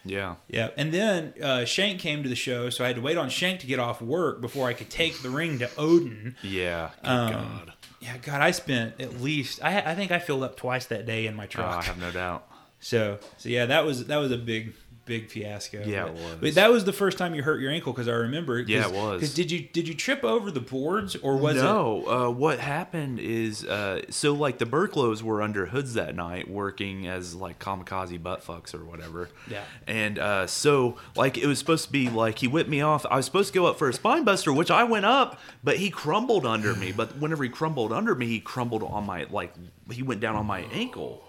Yeah. Yeah, and then uh, Shank came to the show, so I had to wait on Shank to get off work before I could take the ring to Odin. Yeah. Um, God. Yeah, God, I spent at least I, I think I filled up twice that day in my Oh, truck. I have no doubt. So so yeah, that was that was a big big fiasco. Yeah, but, it was. But that was the first time you hurt your ankle because I remember. 'cause- Yeah, it was. Because did you did you trip over the boards or was it? no, uh, what happened is uh, so like the Burklows were under hoods that night working as like kamikaze butt fucks or whatever. Yeah. And uh, so like it was supposed to be like he whipped me off. I was supposed to go up for a spine buster, which I went up, but he crumbled under me. But whenever he crumbled under me, he crumbled on my like he went down on my ankle.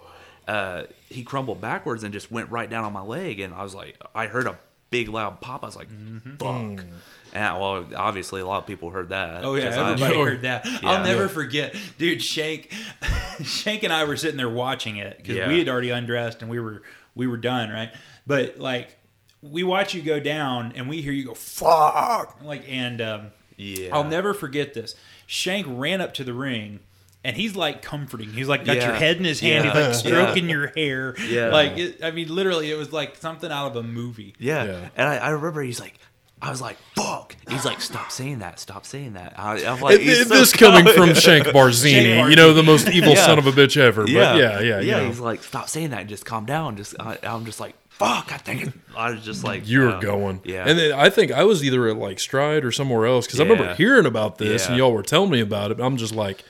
Uh, he crumbled backwards and just went right down on my leg, and I was like, I heard a big loud pop. I was like, fuck. And well, obviously a lot of people heard that. Oh yeah, 'cause I- everybody heard that. Yeah. I'll never Yeah. forget, dude. Shank, Shank and I were sitting there watching it because Yeah. we had already undressed and we were we were done, right? But like, we watch you go down and we hear you go fuck, like, and um, Yeah. I'll never forget this. Shank ran up to the ring. And he's like comforting. He's like got your head in his hand. Yeah. He's like stroking your hair. Yeah. Like it, I mean, literally, it was like something out of a movie. Yeah. Yeah. And I, I remember he's like, I was like, fuck. He's like, stop saying that. Stop saying that. I, I'm like, And he's so this coming from Shank Barzini, Shank you know, the most evil Yeah. son of a bitch ever. But yeah, yeah, yeah. you yeah. He's like, stop saying that and just calm down. Just I, I'm just like, fuck. I think it. I was just like, you were uh, going. Yeah. And then I think I was either at like Stride or somewhere else because I remember hearing about this and y'all were telling me about it. I'm just like,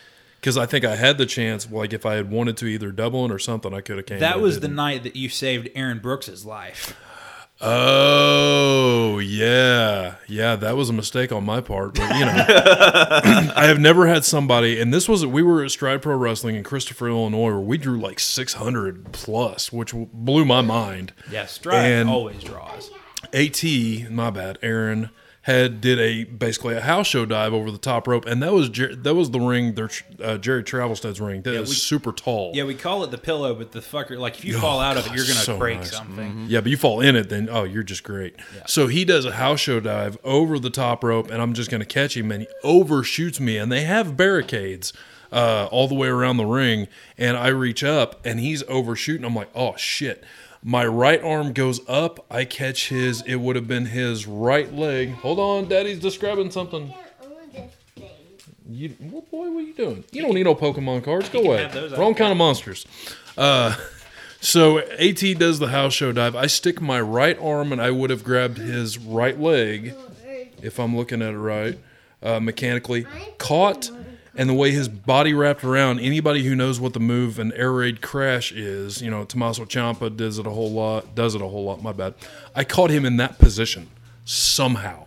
because I think I had the chance, like if I had wanted to either double in or something, I could have came. That was the night that you saved Aaron Brooks's life. Oh yeah, yeah. That was a mistake on my part, but you know, I have never had somebody. And this was we were at Stride Pro Wrestling in Christopher, Illinois, where we drew like 600 plus, which blew my mind. Yeah, Stride And- always draws. At, my bad, Aaron had did a basically a house show dive over the top rope, and that was Jer- that was the ring, their uh, Jerry Travelstead's ring. That is we- super tall. Yeah, we call it the pillow, but the fucker, like if you fall out of it, you're gonna Oh, so break nice. something. Yeah, but you fall in it, then oh, you're just great. So he does a house show dive over the top rope, and I'm just to catch him, and he overshoots me, and they have barricades uh, all the way around the ring, and I reach up, and he's overshooting. I'm like, oh shit. My right arm goes up. I catch his. It would have been his right leg. Hold on, Daddy's describing something. can't own this thing. You, what boy? What are you doing? You don't need no Pokemon cards. Go away. have those, I Wrong kind of monsters. Uh, so At does the house show dive. I stick my right arm, and I would have grabbed his right leg if I'm looking at it right, uh, mechanically. Caught, and the way his body wrapped around. Anybody who knows what the move an air raid crash is, you know, Tommaso Ciampa does it a whole lot. Does it a whole lot. My bad. I caught him in that position somehow.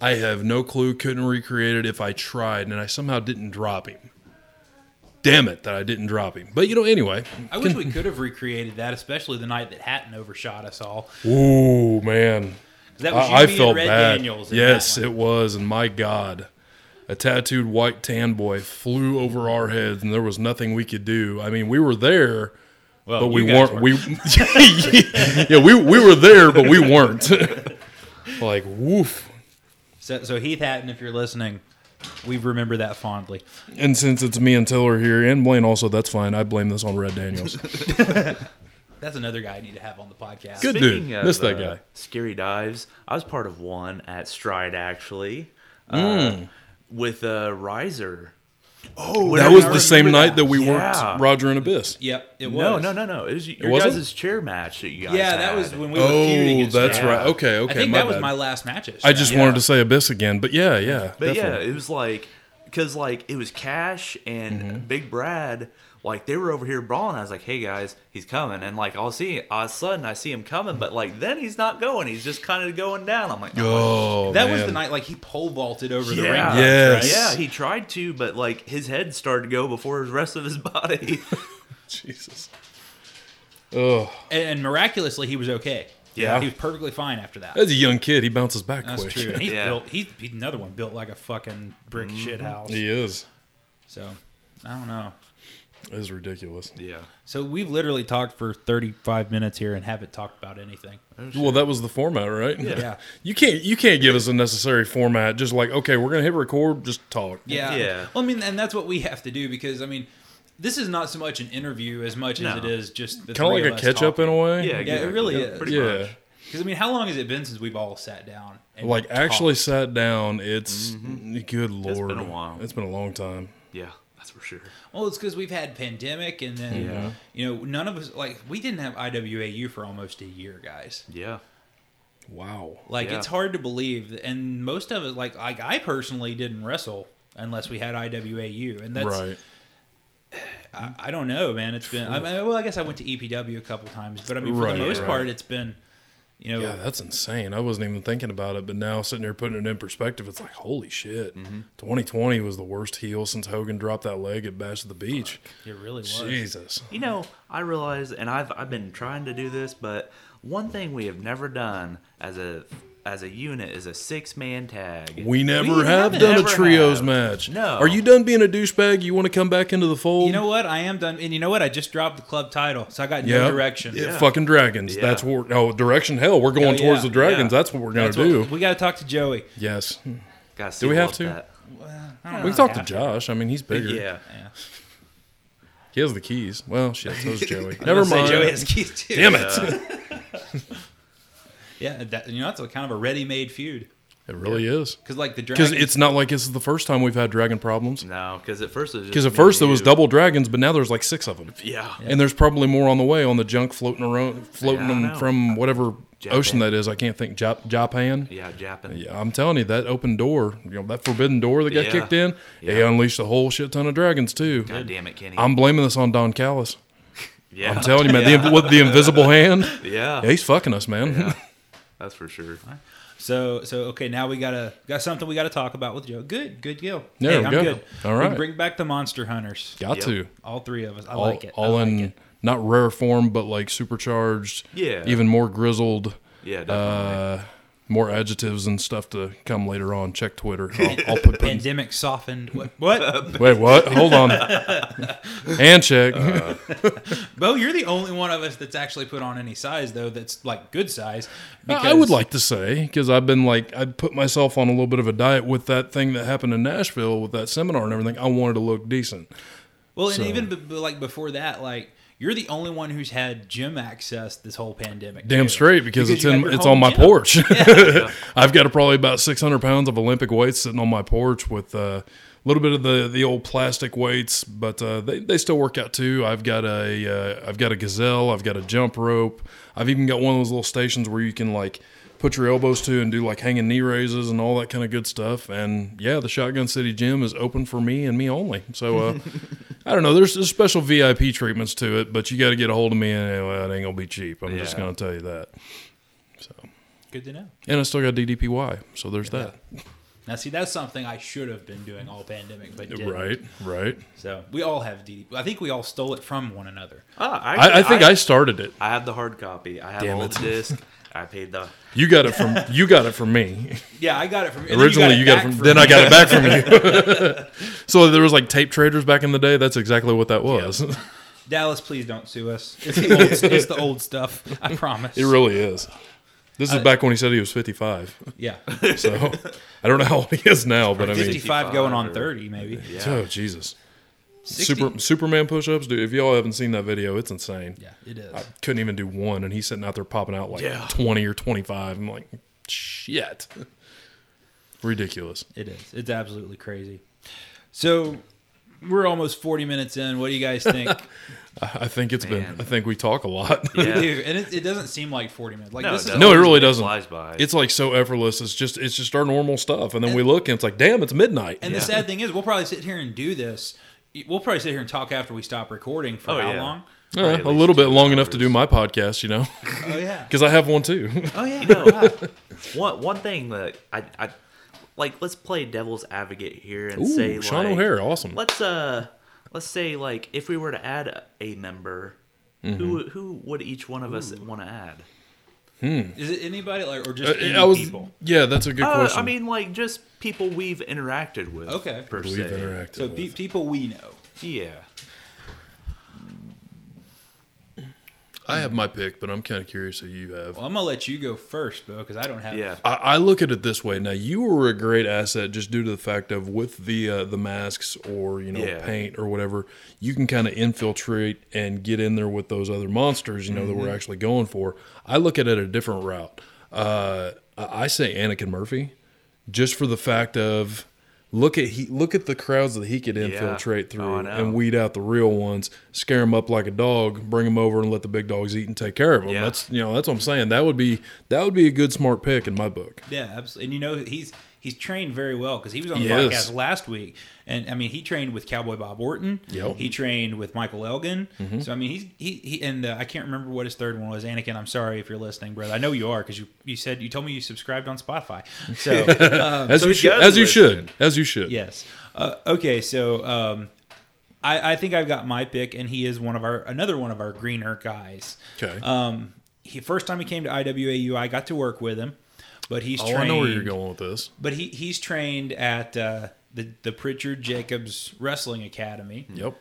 I have no clue. Couldn't recreate it if I tried, and I somehow didn't drop him. Damn it that I didn't drop him. But you know, anyway. I wish we could have recreated that, especially the night that Hatton overshot us all. Ooh man. That was you, I, I and felt Red bad. Daniels. Yes, it was, and my God, a tattooed white tan boy flew over our heads, and there was nothing we could do. I mean, we were there, Well, but we you guys weren't. We yeah, we we were there, but we weren't. like woof. So, so Heath Hatton, if you're listening, we remember that fondly. And since it's me and Tiller here, and Blaine also, that's fine. I blame this on Red Daniels. That's another guy I need to have on the podcast. Good dude. Miss that guy. Scary dives. I was part of one at Stride actually, uh, Mm. With a riser. Oh, that was the same night that we Yeah. weren't Roger and Abyss. Yep, it was. No, no, no, no. It was your wasn't? guys' chair match that you guys. Yeah, that was had. when we were feuding. Oh, against that's Jack. right. Okay, okay. I think my that was bad. my last match. at I just Stride. wanted to say Abyss again, but yeah, yeah. But yeah, it was like because like it was Cash and Mm-hmm. Big Brad. Like they were over here brawling. I was like, "Hey guys, he's coming!" And like I'll see, all of a sudden I see him coming, but like then he's not going. He's just kind of going down. I'm like, Oh, oh That was the night like he pole vaulted over the ring. Yeah. post, Yes. right? Yeah, he tried to, but like his head started to go before the rest of his body. Jesus. Oh, And, and miraculously he was okay. Yeah. he was perfectly fine after that. as a young kid, he bounces back That's quick. true. And he's Yeah. built. He's, he's another one built like a fucking brick mm-hmm. shit house. He is. So I don't know. It is ridiculous. yeah. So we've literally talked for 35 minutes here and haven't talked about anything. Oh, well, that was the format, right? Yeah. You can't you can't give us a necessary format. Just like okay, we're gonna hit record, just talk. Yeah. Yeah. Well, I mean, and that's what we have to do because I mean, this is not so much an interview as much as it is just the Kind of like a us catch up in a way. Yeah, Yeah, it exactly. really is. Pretty Yeah. Because I mean, how long has it been since we've all sat down? And Like actually talked? sat down. It's mm-hmm. good lord. It's been a while. It's been a long time. Yeah, that's for sure. Well, it's because we've had pandemic, and then Yeah. you know, none of us like we didn't have IWAU for almost a year, guys. Yeah. Wow. Like Yeah. it's hard to believe, and most of it, like like I personally didn't wrestle unless we had IWAU, and that's right. I, I don't know, man. It's been I mean, well, I guess I went to EPW a couple times, but I mean, for Right, the most right. part, it's been you know, Yeah, that's insane. I wasn't even thinking about it, but now sitting there putting it in perspective, it's like holy shit. Mm-hmm. 2020 was the worst heel since Hogan dropped that leg at Bash at the Beach. it really was. Jesus. You know, I realize, and I've I've been trying to do this, but one thing we have never done as a as a unit is a six man tag. We never We have haven't. done a trios have. match. No. Are you done being a douchebag? You want to come back into the fold? You know what? I am done, and you know what? I just dropped the club title, so I got yeah. no direction. Yeah, Yeah. Fucking dragons. Yeah. That's what. Oh, direction. Hell, we're going Oh, towards yeah. the dragons. Yeah. That's what we're gonna That's what- do. we got to talk to Joey. yes. Gotta Do we have about to? That. We can talk to Josh. I mean, he's bigger. Yeah. Yeah. He has the keys. Well, shit. So's Joey. Never gonna say mind. Joey has keys too. Damn it. Yeah, that, you know that's a kind of a ready-made feud It really is. because like the Because dragon. it's not like this is the first time we've had dragon problems. No, because at first it was Because at first there was double dragons, but now there's like six of them. Yeah. And there's probably more on the way on the junk floating around, floating Yeah, them from whatever Japan. ocean that is. I can't think. Jap- Japan. Yeah, Japan. Yeah, I'm telling you, that open door, you know, that forbidden door that got Yeah. kicked in, they unleashed a whole shit ton of dragons too. God damn it, Kenny. I'm blaming this on Don Callis. yeah. I'm telling you, man, the, with the invisible hand, yeah. yeah, he's fucking us, man. That's for sure. So so okay, now we gotta got something we gotta talk about with Joe. Good, good deal. Yeah, hey, I'm go. good. All right, We bring back the Monster Hunters. Got Yep. to. All three of us. I All, like it. All like in it. not rare form, but like supercharged. Yeah. Even more grizzled. Yeah, definitely. Uh, more adjectives and stuff to come later on. Check Twitter. I'll, I'll put. Pandemic softened. What? What? wait, what? Hold on. and check. Uh, Bo, you're the only one of us that's actually put on any size though. That's like good size. I would like to say because I've been like I put myself on a little bit of a diet with that thing that happened in Nashville with that seminar and everything. I wanted to look decent. Well, and so- even b- like before that, like you're the only one who's had gym access this whole pandemic. Damn too. straight because, it's in it's on my gym. porch. I've got probably about 600 pounds of Olympic weights sitting on my porch with uh, a little bit of the, the old plastic weights, but uh, they, they still work out too. I've got a uh, I've got a gazelle. I've got a jump rope. I've even got one of those little stations where you can like put your elbows to and do like hanging knee raises and all that kind of good stuff. And yeah, the Shotgun City Gym is open for me and me only. So uh, I don't know. There's, there's special VIP treatments to it, but you got to get a hold of me and well, it ain't gonna be cheap. I'm just gonna tell you that. So good to know. And I still got DDPY, so there's that. Now, see, that's something I should have been doing all pandemic, but didn't. Right, right. So we all have DD. I think we all stole it from one another. Ah, I, I think I, started it. I have the hard copy. I have Damn all it. the disc. I paid the. You got it from you got it from me. Yeah, I got it from Originally, you got it from. Then I got it back from you. so there was like tape traders back in the day. That's exactly what that was. Dallas, please don't sue us. It's the old, it's the old stuff. I promise. It really is. This is uh, back when he said he was 55. yeah, So I don't know how old he is now, but I mean, 55 going on 30 maybe. Yeah. oh Jesus. 60 Super Superman push-ups, dude. If y'all haven't seen that video, it's insane. Yeah, it is. I couldn't even do one, and he's sitting out there popping out like Yeah. 20 or 25. I'm like, shit. Ridiculous. It is. It's absolutely crazy. So we're almost 40 minutes in. What do you guys think? I I think it's Man. been. I think we talk a lot. Yeah. We do, and it, it doesn't seem like 40 minutes. Like No, this it is. No, it really doesn't. Flies by. It's like so effortless. It's just it's just our normal stuff, and then we look and it's like, damn, it's midnight. And Yeah. the sad thing is, we'll probably sit here and do this. We'll probably sit here and talk after we stop recording for Oh, how yeah. long? Probably at a little bit two long enough to do my podcast, you know, Oh yeah. because I have one too. Oh yeah. no, uh, one one thing that I, I like. Let's play devil's advocate here and Ooh, say Sean like, O'Haire, awesome. Let's uh, let's say like if we were to add a, a member, Mm-hmm. who who would each one of us want to add? Is it anybody like or just Uh, any I was, people? yeah, that's a good Uh, question. I mean, like just people we've interacted with. Okay. per We've se. interacted So with. pe- people we know. Yeah. I have my pick, but I'm kind of curious who you have. Well, I'm gonna let you go first, Bo, because I don't have. Yeah. I, I look at it this way. Now, you were a great asset just due to the fact of with the uh, the masks or you know Yeah. paint or whatever, you can kind of infiltrate and get in there with those other monsters. You know that we're Mm-hmm. actually going for. I look at it a different route. Uh, I I say Anakin Murphy, just for the fact of look at he look at the crowds that he could infiltrate Oh, through I know. and weed out the real ones, scare them up like a dog, bring them over and let the big dogs eat and take care of them. Yeah. That's you know that's what I'm saying. That would be that would be a good smart pick in my book. Yeah, absolutely. And you know he's he's trained very well because he was on the Yes. podcast last week, and I mean he trained with Cowboy Bob Orton. Yep. He trained with Michael Elgin. Mm-hmm. So I mean he's he, he and uh, I can't remember what his third one was. Anakin, I'm sorry if you're listening, brother. I know you are because you you said you told me you subscribed on Spotify. So um, As So you should, does as you should, as you should. yes. Uh, okay, so um, I I think I've got my pick, and he is one of our another one of our greener guys. Okay. Um, he first time he came to IWAU, I got to work with him, but he's oh, trained. I know where you're going with this. But he he's trained at uh, the the Pritchard Jacobs Wrestling Academy. Yep.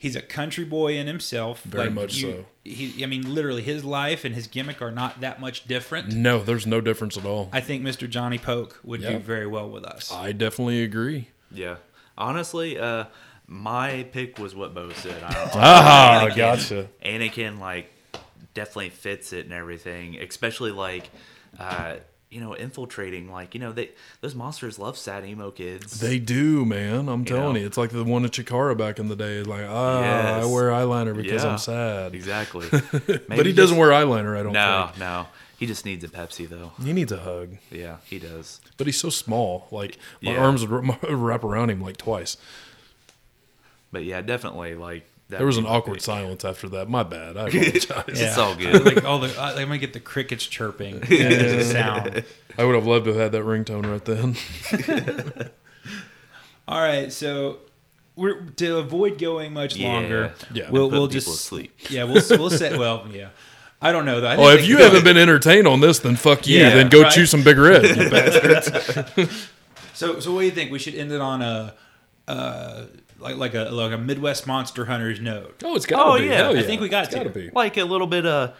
He's a country boy in himself. Very much so. He, I mean, literally, his life and his gimmick are not that much different. No, there's no difference at all. I think Mr. Johnny Poke would do very well with us. I definitely agree. Yeah. Honestly, uh, my pick was what Bo said. I don't, Ah, Anakin- gotcha. Anakin like definitely fits it and everything, especially like uh, you know infiltrating. Like you know they those monsters love sad emo kids. They do, man. I'm telling know? you, it's like the one at Chikara back in the day. Like, ah, I wear eyeliner because Yeah. I'm sad. exactly. but he doesn't wear eyeliner. I don't No, think. no. He just needs a Pepsi though. He needs a hug, Yeah, he does. but he's so small. Like my Yeah. arms would wrap around him like twice. But yeah, definitely like There was an awkward great. silence after that. My bad. I apologize. It's all good. like all the, uh, I'm gonna get the crickets chirping as a sound. I would have loved to have had that ringtone right then. All right, so we're to avoid going much Yeah. longer. Yeah. we'll Put we'll people just sleep. Yeah, we'll we'll say well, yeah. I don't know though. I Well, if you haven't been entertained on this, then fuck you. Yeah, then go right. chew some Big Red, you bastards. So, so what do you think? We should end it on a, uh, like like a like a Midwest Monster Hunters note. Oh, it's gotta Oh, be. yeah. Hell I think we got It's gotta be. Like a little bit of.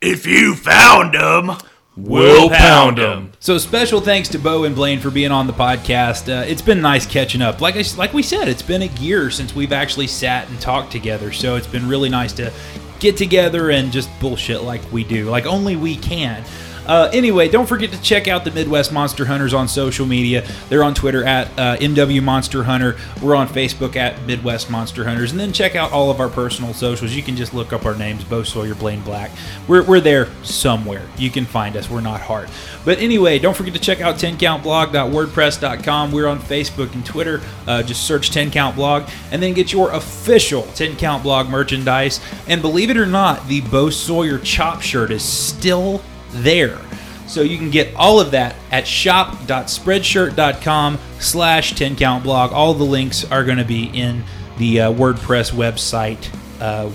If you found them, We'll pound them. So special thanks to Bo and Blaine for being on the podcast. Uh, it's been nice catching up. Like I, s- like we said, it's been a year since we've actually sat and talked together. So it's been really nice to get together and just bullshit like we do, like only we can. Uh, anyway, don't forget to check out the Midwest Monster Hunters on social media. They're on Twitter at uh, MW Monster Hunter. We're on Facebook at Midwest Monster Hunters. And then check out all of our personal socials. You can just look up our names, Bo Sawyer, Blaine Black. We're, we're there somewhere. You can find us. We're not hard. But anyway, don't forget to check out 10countblog.wordpress.com. We're on Facebook and Twitter. Uh, just search 10 Count Blog and then get your official 10 Count Blog merchandise. And believe it or not, the Bo Sawyer chop shirt is still there. So you can get all of that at shop.spreadshirt.com slash 10 count blog. All the links are going to be in the uh, WordPress website uh,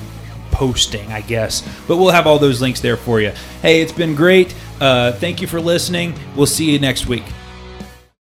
posting, I guess. But we'll have all those links there for you. Hey, it's been great. Uh, thank you for listening. We'll see you next week.